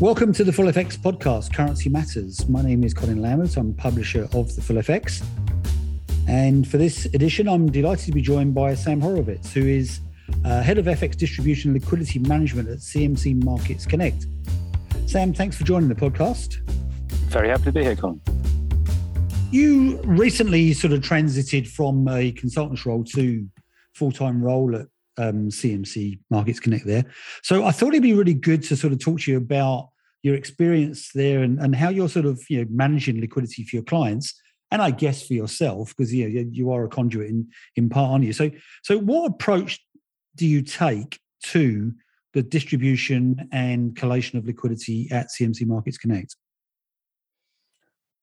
Welcome to the Full FX podcast, Currency Matters. My name is Colin Lambert. I'm publisher of the Full FX. And for this edition, I'm delighted to be joined by Sam Horowitz, who is uh, head of FX distribution and liquidity management at CMC Markets Connect. Sam, thanks for joining the podcast. Very happy to be here, Colin. You recently sort of transited from a consultant's role to full time role at um, CMC Markets Connect there. So I thought it'd be really good to sort of talk to you about your experience there and, and how you're sort of you know managing liquidity for your clients and I guess for yourself because you know, you are a conduit in in part, aren't you? So so what approach do you take to the distribution and collation of liquidity at CMC Markets Connect?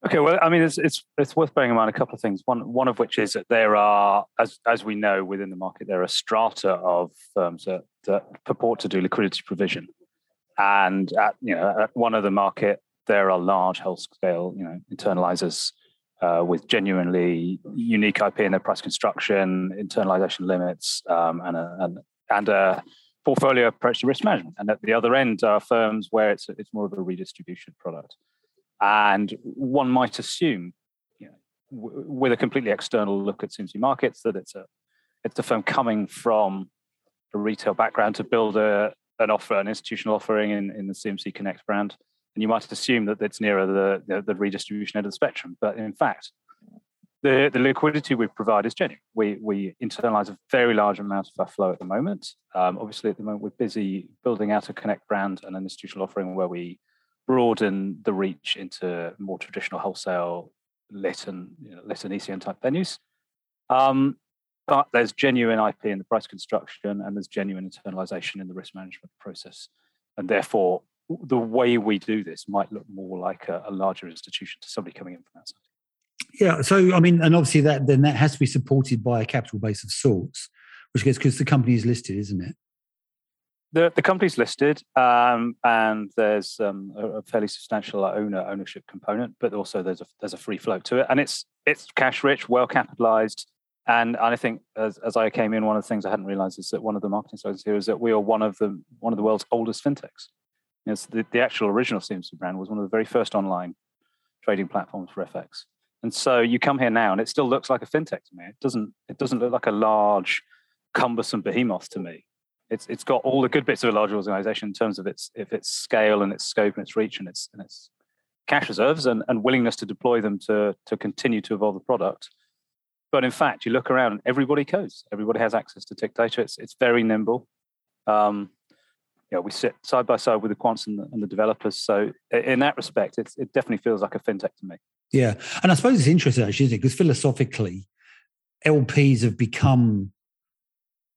Okay, well, I mean, it's, it's it's worth bearing in mind a couple of things. One one of which is that there are, as as we know within the market, there are strata of firms that, that purport to do liquidity provision, and at you know at one of the market there are large whole scale you know internalizers uh, with genuinely unique IP in their price construction, internalization limits, um, and a, and and a portfolio approach to risk management. And at the other end are firms where it's it's more of a redistribution product. And one might assume, you know, w- with a completely external look at CMC Markets, that it's a it's a firm coming from a retail background to build a an offer, an institutional offering in, in the CMC Connect brand. And you might assume that it's nearer the, the, the redistribution end of the spectrum. But in fact, the, the liquidity we provide is genuine. We, we internalize a very large amount of our flow at the moment. Um, obviously, at the moment, we're busy building out a Connect brand and an institutional offering where we broaden the reach into more traditional wholesale lit and you know, lit and ECN type venues. Um, but there's genuine IP in the price construction and there's genuine internalization in the risk management process. And therefore, the way we do this might look more like a, a larger institution to somebody coming in from outside. Yeah. So, I mean, and obviously that then that has to be supported by a capital base of sorts, which gets because the company is listed, isn't it? The, the company's listed, um, and there's um, a, a, fairly substantial owner ownership component, but also there's a there's a free float to it, and it's it's cash rich, well capitalized, and, and I think as, as I came in, one of the things I hadn't realized is that one of the marketing sides here is that we are one of the one of the world's oldest fintechs. You know, the, the actual original CMC brand was one of the very first online trading platforms for FX, and so you come here now, and it still looks like a fintech to me. It doesn't it doesn't look like a large, cumbersome behemoth to me it's it's got all the good bits of a large organization in terms of its if its scale and its scope and its reach and its and its cash reserves and, and willingness to deploy them to to continue to evolve the product. But in fact, you look around and everybody codes. Everybody has access to tick data. It's it's very nimble. Um, yeah, we sit side by side with the quants and the, and the developers. So in that respect, it definitely feels like a fintech to me. Yeah, and I suppose it's interesting actually, isn't it? Because philosophically, LPs have become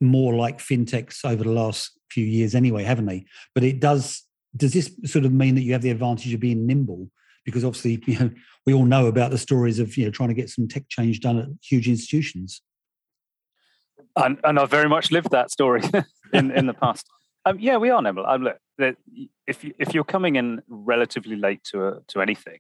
more like fintechs over the last few years anyway, haven't they? But it does does this sort of mean that you have the advantage of being nimble? Because obviously, you know, we all know about the stories of you know trying to get some tech change done at huge institutions. And, and I've very much lived that story in, in the past. Um, yeah, we are nimble. Um, look, if you, if you're coming in relatively late to a, to anything,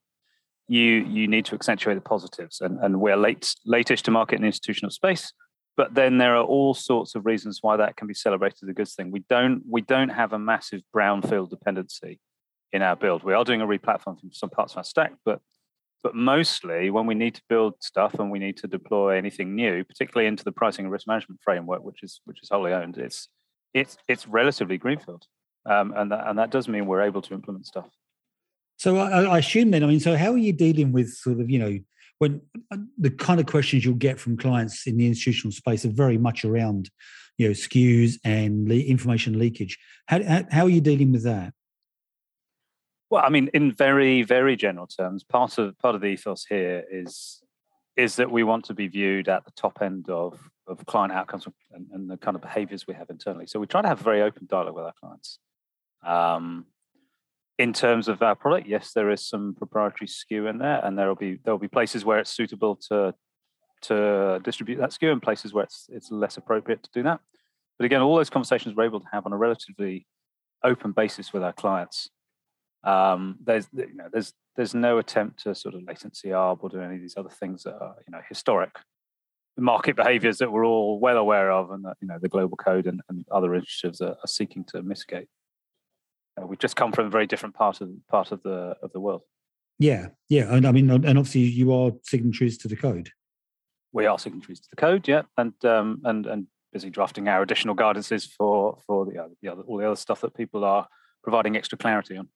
you you need to accentuate the positives, and, and we're late latish to market in the institutional space but then there are all sorts of reasons why that can be celebrated as a good thing. We don't we don't have a massive brownfield dependency in our build. We are doing a replatform from some parts of our stack, but but mostly when we need to build stuff and we need to deploy anything new, particularly into the pricing and risk management framework, which is which is wholly owned, it's it's it's relatively greenfield, um, and that and that does mean we're able to implement stuff. So I, I assume then, I mean, so how are you dealing with sort of you know when uh, the kind of questions you'll get from clients in the institutional space are very much around you know skews and le- information leakage. How, how are you dealing with that? Well i mean in very very general terms part of part of the ethos here is is that we want to be viewed at the top end of of client outcomes and, and the kind of behaviors we have internally. So we try to have very open dialogue with our clients. Um, in terms of our product, yes, there is some proprietary skew in there, and there will be there will be places where it's suitable to to distribute that skew, and places where it's it's less appropriate to do that. But again, all those conversations we're able to have on a relatively open basis with our clients. Um, there's you know there's there's no attempt to sort of latency arb or do any of these other things that are you know historic market behaviors that we're all well aware of, and that you know the global code and, and other initiatives are, are seeking to mitigate. Uh, we've just come from a very different part of part of the of the world. Yeah, yeah, and I mean, and obviously you are signatories to the code. We are signatories to the code, yeah, and um, and and busy drafting our additional guidances for for the, the other, all the other stuff that people are providing extra clarity on.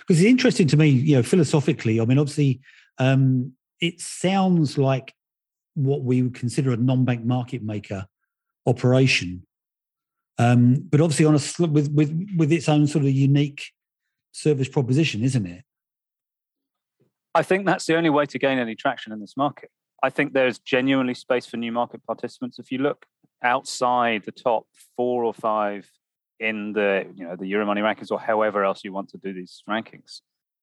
Because it's interesting to me, you know, philosophically. I mean, obviously, um, it sounds like what we would consider a non-bank market maker operation, um, but obviously on a with with with its own sort of unique service proposition, isn't it? I think that's the only way to gain any traction in this market. I think there's genuinely space for new market participants. If you look outside the top four or five in the you know the Euromoney rankings or however else you want to do these rankings,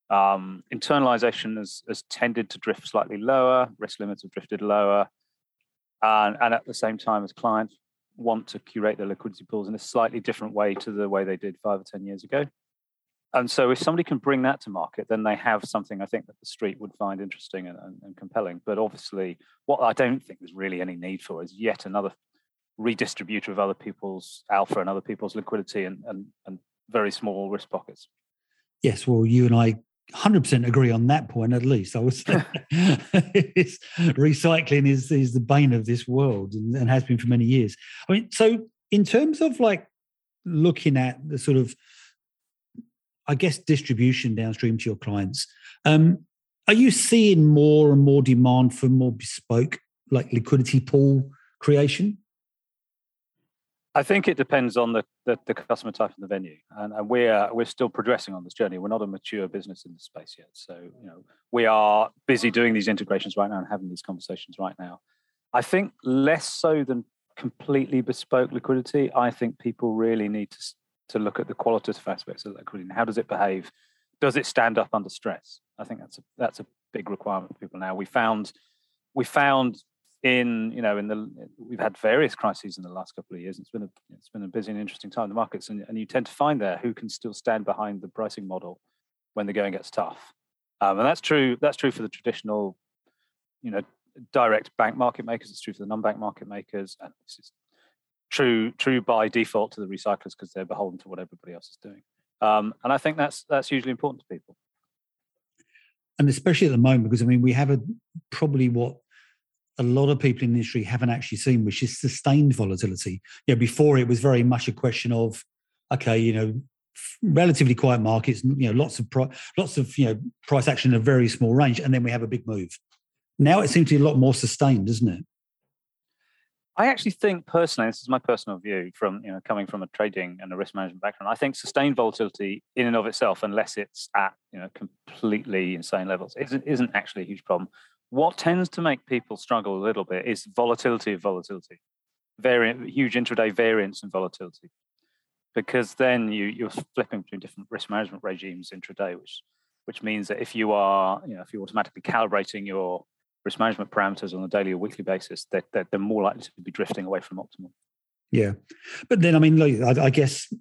um, internalization has, has tended to drift slightly lower. Risk limits have drifted lower, and, and at the same time as clients want to curate their liquidity pools in a slightly different way to the way they did five or ten years ago. And so if somebody can bring that to market then they have something i think that the street would find interesting and, and, and, compelling. But obviously what i don't think there's really any need for is yet another redistributor of other people's alpha and other people's liquidity and, and, and very small risk pockets. Yes well you and i 100% agree on that point at least i would was recycling is, is the bane of this world and, and has been for many years i mean so in terms of like looking at the sort of I guess, distribution downstream to your clients. Um, are you seeing more and more demand for more bespoke, like liquidity pool creation? I think it depends on the, the, the customer type and the venue, and, and, we're we're still progressing on this journey. We're not a mature business in the space yet, so you know we are busy doing these integrations right now and having these conversations right now. I think less so than completely bespoke liquidity. I think people really need to to look at the qualitative aspects of liquidity. How does it behave? Does it stand up under stress? I think that's a that's a big requirement for people now. We found we found in you know in the we've had various crises in the last couple of years. It's been a it's been a busy and interesting time in the markets, and, and you tend to find there who can still stand behind the pricing model when the going gets tough. Um, and that's true. That's true for the traditional, you know, direct bank market makers. It's true for the non-bank market makers, and this is true true by default to the recyclers because they're beholden to what everybody else is doing. Um, and I think that's that's hugely important to people. And especially at the moment, because I mean, we have a probably what a lot of people in the industry haven't actually seen, which is sustained volatility. You know, before it was very much a question of, okay, you know, relatively quiet markets, you know, lots of pri- lots of you know price action in a very small range, and then we have a big move. Now it seems to be a lot more sustained, doesn't it? I actually think personally, this is my personal view from you know coming from a trading and a risk management background. I think sustained volatility in and of itself, unless it's at you know completely insane levels, isn't isn't actually a huge problem. What tends to make people struggle a little bit is volatility of volatility, variant, huge intraday variance and volatility, because then you you're flipping between different risk management regimes intraday, which which means that if you are you know if you're automatically calibrating your risk management parameters on a daily or weekly basis, they're, they're, they're more likely to be drifting away from optimal. Yeah, but then I mean, I, I, guess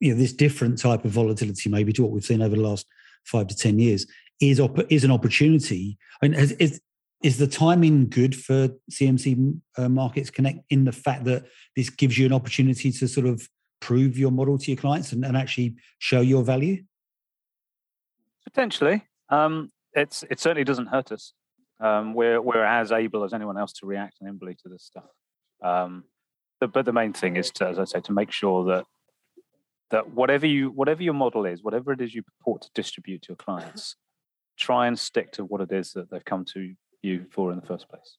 you know this different type of volatility, maybe to what we've seen over the last five to ten years, is op- is an opportunity. I mean, is is the timing good for CMC uh, Markets Connect in the fact that this gives you an opportunity to sort of prove your model to your clients and, and actually show your value? Potentially, um, it's it certainly doesn't hurt us um, we're we're as able as anyone else to react nimbly to this stuff. Um, but, but the main thing is to, as I say, to make sure that that whatever you whatever your model is, whatever it is you purport to distribute to your clients, try and stick to what it is that they've come to you for in the first place.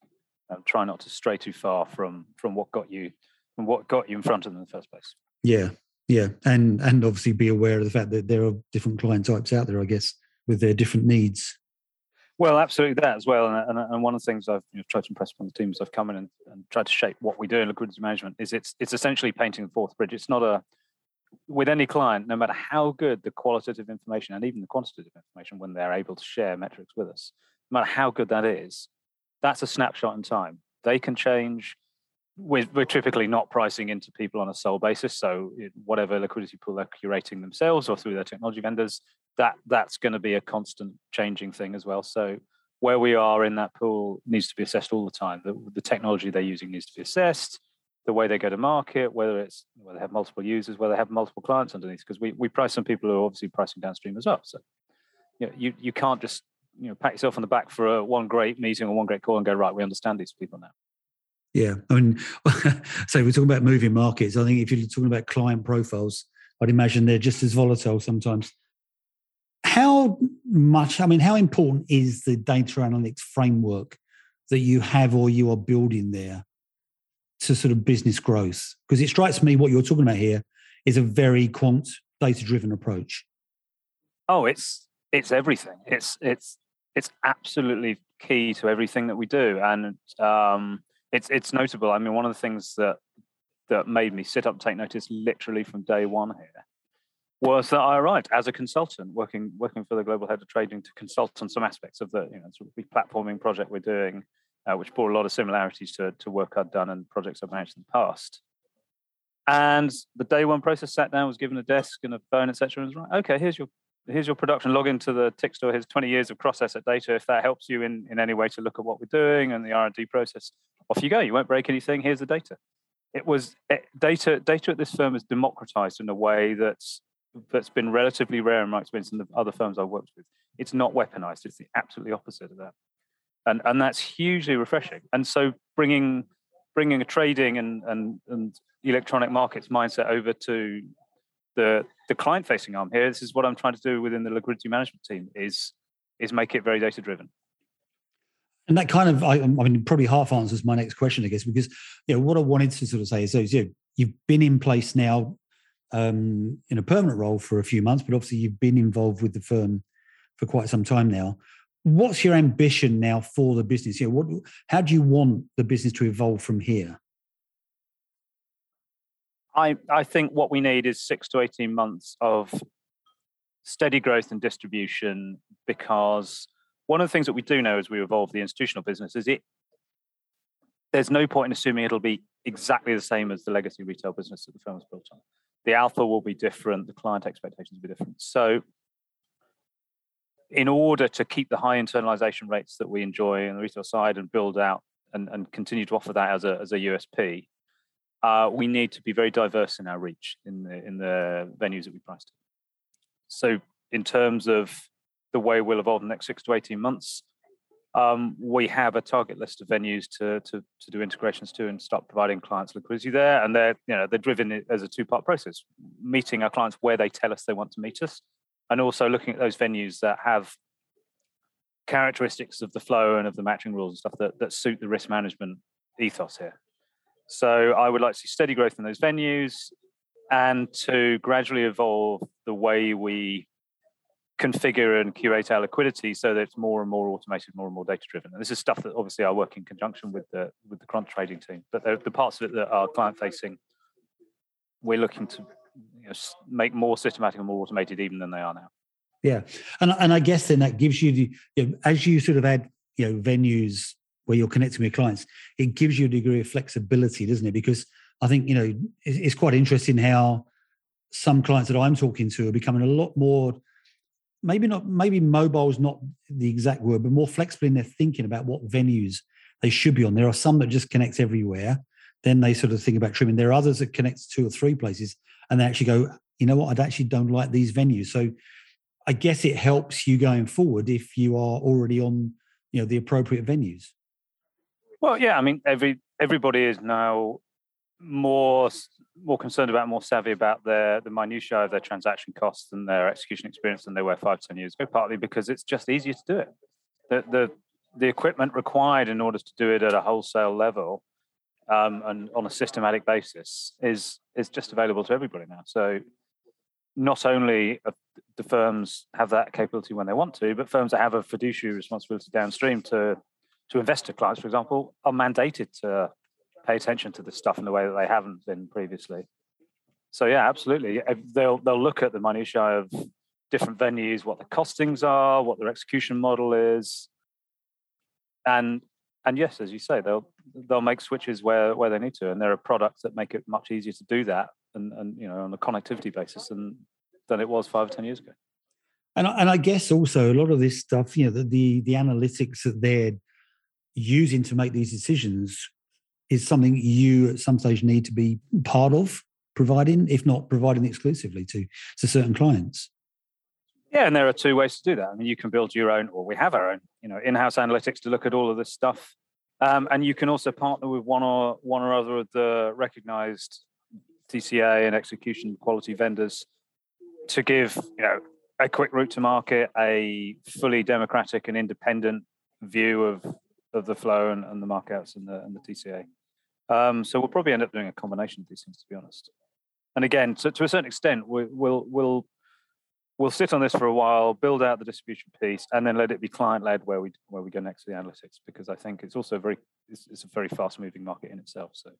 And try not to stray too far from from what got you from what got you in front of them in the first place. Yeah, yeah, and and obviously be aware of the fact that there are different client types out there, I guess, with their different needs. Well, absolutely that as well. And, and, and one of the things I've you know, tried to impress upon the teams I've come in and, and tried to shape what we do in liquidity management is it's it's essentially painting the Forth bridge. It's not a with any client, no matter how good the qualitative information and even the quantitative information when they're able to share metrics with us, no matter how good that is, that's a snapshot in time. They can change. We're, we're typically not pricing into people on a sole basis. So whatever liquidity pool they're curating themselves or through their technology vendors, that that's going to be a constant changing thing as well. So where we are in that pool needs to be assessed all the time. The, the technology they're using needs to be assessed. the way they go to market, whether it's whether they have multiple users, whether they have multiple clients underneath, because we, we price some people who are obviously pricing downstream as well. So you know, you, you can't just you know pat yourself on the back for a one great meeting or one great call and go right. We understand these people now. Yeah, I mean, so we're talking about moving markets. I think if you're talking about client profiles, I'd imagine they're just as volatile sometimes. How much? I mean, how important is the data analytics framework that you have or you are building there to sort of business growth? Because it strikes me what you're talking about here is a very quant data driven approach. Oh, it's it's everything. It's it's it's absolutely key to everything that we do, and um, it's it's notable. I mean, one of the things that that made me sit up take notice literally from day one here was that I arrived as a consultant, working working for the global head of trading to consult on some aspects of the you know sort of platforming project we're doing, uh, which bore a lot of similarities to to work I'd done and projects I've managed in the past. And the day one process sat down, was given a desk and a phone, etc. And was right, okay, here's your here's your production log into the tick store. Here's 20 years of cross asset data. If that helps you in, in any way to look at what we're doing and the R&D process, off you go. You won't break anything. Here's the data. It was it, eh, data. Data at this firm is democratized in a way that's that's been relatively rare in my experience in the other firms I've worked with. It's not weaponized. It's the absolutely opposite of that, and and that's hugely refreshing. And so bringing bringing a trading and and and electronic markets mindset over to the the client facing arm here. This is what I'm trying to do within the liquidity management team is is make it very data driven. And that kind of, I, I, mean, probably half answers my next question, I guess, because you know what I wanted to sort of say is, you you've been in place now um, in a permanent role for a few months, but obviously you've been involved with the firm for quite some time now. What's your ambition now for the business? You know, what, how do you want the business to evolve from here? I, I think what we need is six to 18 months of steady growth and distribution because one of the things that we do know as we evolve the institutional business is it there's no point in assuming it'll be exactly the same as the legacy retail business that the firm was built on. The alpha will be different, the client expectations will be different. So in order to keep the high internalization rates that we enjoy on the retail side and build out and, and continue to offer that as a, as a USP, uh, we need to be very diverse in our reach in the in the venues that we price priced. So in terms of the way we'll evolve in the next six to eighteen months, um, we have a target list of venues to, to to do integrations to and start providing clients liquidity there. And they're you know they're driven as a two part process, meeting our clients where they tell us they want to meet us, and also looking at those venues that have characteristics of the flow and of the matching rules and stuff that, that suit the risk management ethos here. So I would like to see steady growth in those venues and to gradually evolve the way we configure and curate our liquidity so that it's more and more automated, more and more data driven. And this is stuff that obviously I work in conjunction with the with the quant trading team. But the, the parts of it that are client facing, we're looking to you know, make more systematic and more automated even than they are now. Yeah, and and I guess then that gives you the you know, as you sort of add you know venues where you're connecting with clients, it gives you a degree of flexibility, doesn't it? Because I think, you know, it's quite interesting how some clients that I'm talking to are becoming a lot more, maybe not, maybe mobile is not the exact word, but more flexible in their thinking about what venues they should be on. There are some that just connect everywhere. Then they sort of think about trimming. There are others that connect two or three places and they actually go, you know what, I actually don't like these venues. So I guess it helps you going forward if you are already on, you know, the appropriate venues. Well, yeah, I mean, every everybody is now more more concerned about, more savvy about their the minutiae of their transaction costs and their execution experience than they were five, ten years ago. Partly because it's just easier to do it. The the the equipment required in order to do it at a wholesale level um, and on a systematic basis is is just available to everybody now. So not only the firms have that capability when they want to, but firms that have a fiduciary responsibility downstream to to investor clients, for example, are mandated to pay attention to this stuff in the way that they haven't been previously. So yeah, absolutely. They'll they'll look at the minutiae of different venues, what the costings are, what their execution model is, and and yes, as you say, they'll they'll make switches where where they need to, and there are products that make it much easier to do that, and and you know on a connectivity basis than than it was five or ten years ago. And and I guess also a lot of this stuff, you know, the the, the analytics that they're using to make these decisions is something you at some stage need to be part of providing, if not providing exclusively to to certain clients. Yeah, and there are two ways to do that. I mean, you can build your own, or we have our own, you know, in-house analytics to look at all of this stuff, um, and you can also partner with one or one or other of the recognised TCA and execution quality vendors to give, you know, a quick route to market, a fully democratic and independent view of of the flow and, and the markets and the and the TCA. Um, so we'll probably end up doing a combination of these things, to be honest. And again, to, to a certain extent, we, will we'll we'll sit on this for a while, build out the distribution piece, and then let it be client led where we where we go next to the analytics because I think it's also very it's, it's, a very fast moving market in itself. So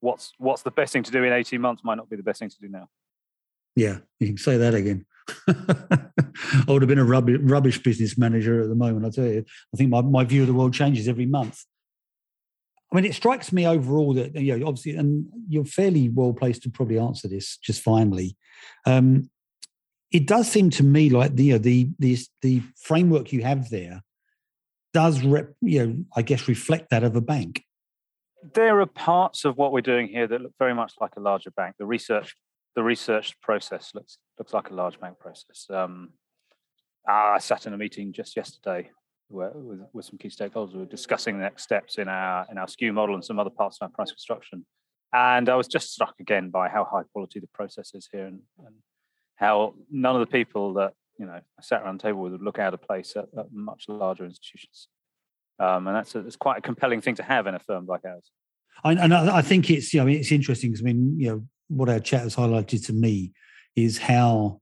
what's what's the best thing to do in eighteen months might not be the best thing to do now. Yeah, you can say that again. I would have been a rubbish, business manager at the moment. I tell you, I think my, my view of the world changes every month. I mean, it strikes me overall that you know, obviously, and you're fairly well placed to probably answer this. Just finally, um, it does seem to me like the you know, the the the framework you have there does rep, you know I guess reflect that of a bank. There are parts of what we're doing here that look very much like a larger bank. The research the research process looks looks like a large bank process. Um, I sat in a meeting just yesterday where, with, with some key stakeholders. We were discussing the next steps in our in our skew model and some other parts of our price construction. And I was just struck again by how high quality the process is here and, and how none of the people that you know I sat around the table with would look out of place at, at much larger institutions. Um, and that's a, it's quite a compelling thing to have in a firm like ours. And I, I think it's you know it's interesting because I mean you know what our chat has highlighted to me is how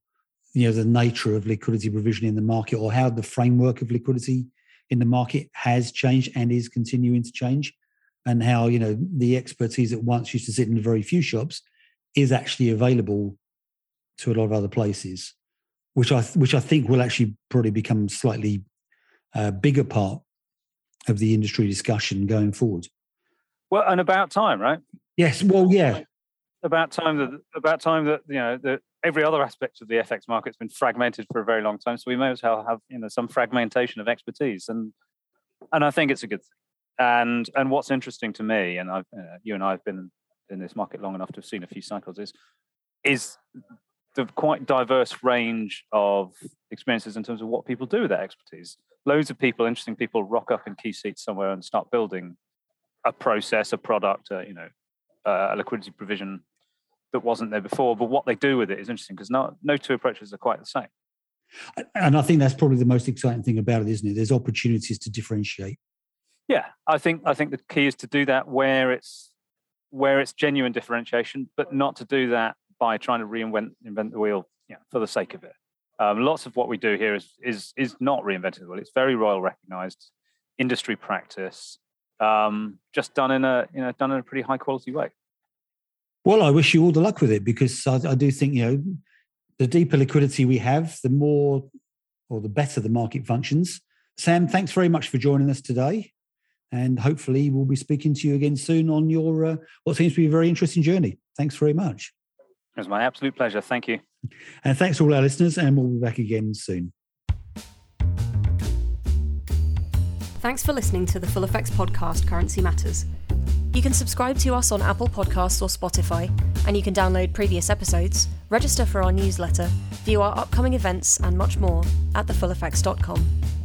you know the nature of liquidity provision in the market or how the framework of liquidity in the market has changed and is continuing to change. And how you know the expertise that once used to sit in very few shops is actually available to a lot of other places which i which i think will actually probably become slightly uh, bigger part of the industry discussion going forward. Well and about time right? Yes well yeah about time that about time that you know that every other aspect of the FX market's been fragmented for a very long time. So we may as well have you know some fragmentation of expertise, and and I think it's a good thing. And and what's interesting to me, and I've uh, you and I have been in this market long enough to have seen a few cycles, is is the quite diverse range of experiences in terms of what people do with their expertise. Loads of people, interesting people, rock up in key seats somewhere and start building a process, a product, uh, you know, a liquidity provision that wasn't there before. But what they do with it is interesting because no, no two approaches are quite the same. And I think that's probably the most exciting thing about it, isn't it? There's opportunities to differentiate. Yeah, I think I think the key is to do that where it's where it's genuine differentiation, but not to do that by trying to reinvent invent the wheel you know, for the sake of it. Um, lots of what we do here is is is not reinventing the wheel. It's very royal recognized industry practice, um, just done in a you know done in a pretty high quality way. Well, I wish you all the luck with it because I, I do think you know the deeper liquidity we have, the more or the better the market functions. Sam, thanks very much for joining us today, and hopefully we'll be speaking to you again soon on your uh, what seems to be a very interesting journey. Thanks very much. It was my absolute pleasure. Thank you. And thanks to all our listeners, and we'll be back again soon. Thanks for listening to the Full FX podcast, Currency Matters. You can subscribe to us on Apple Podcasts or Spotify, and you can download previous episodes, register for our newsletter, view our upcoming events, and much more at thefullfx.com.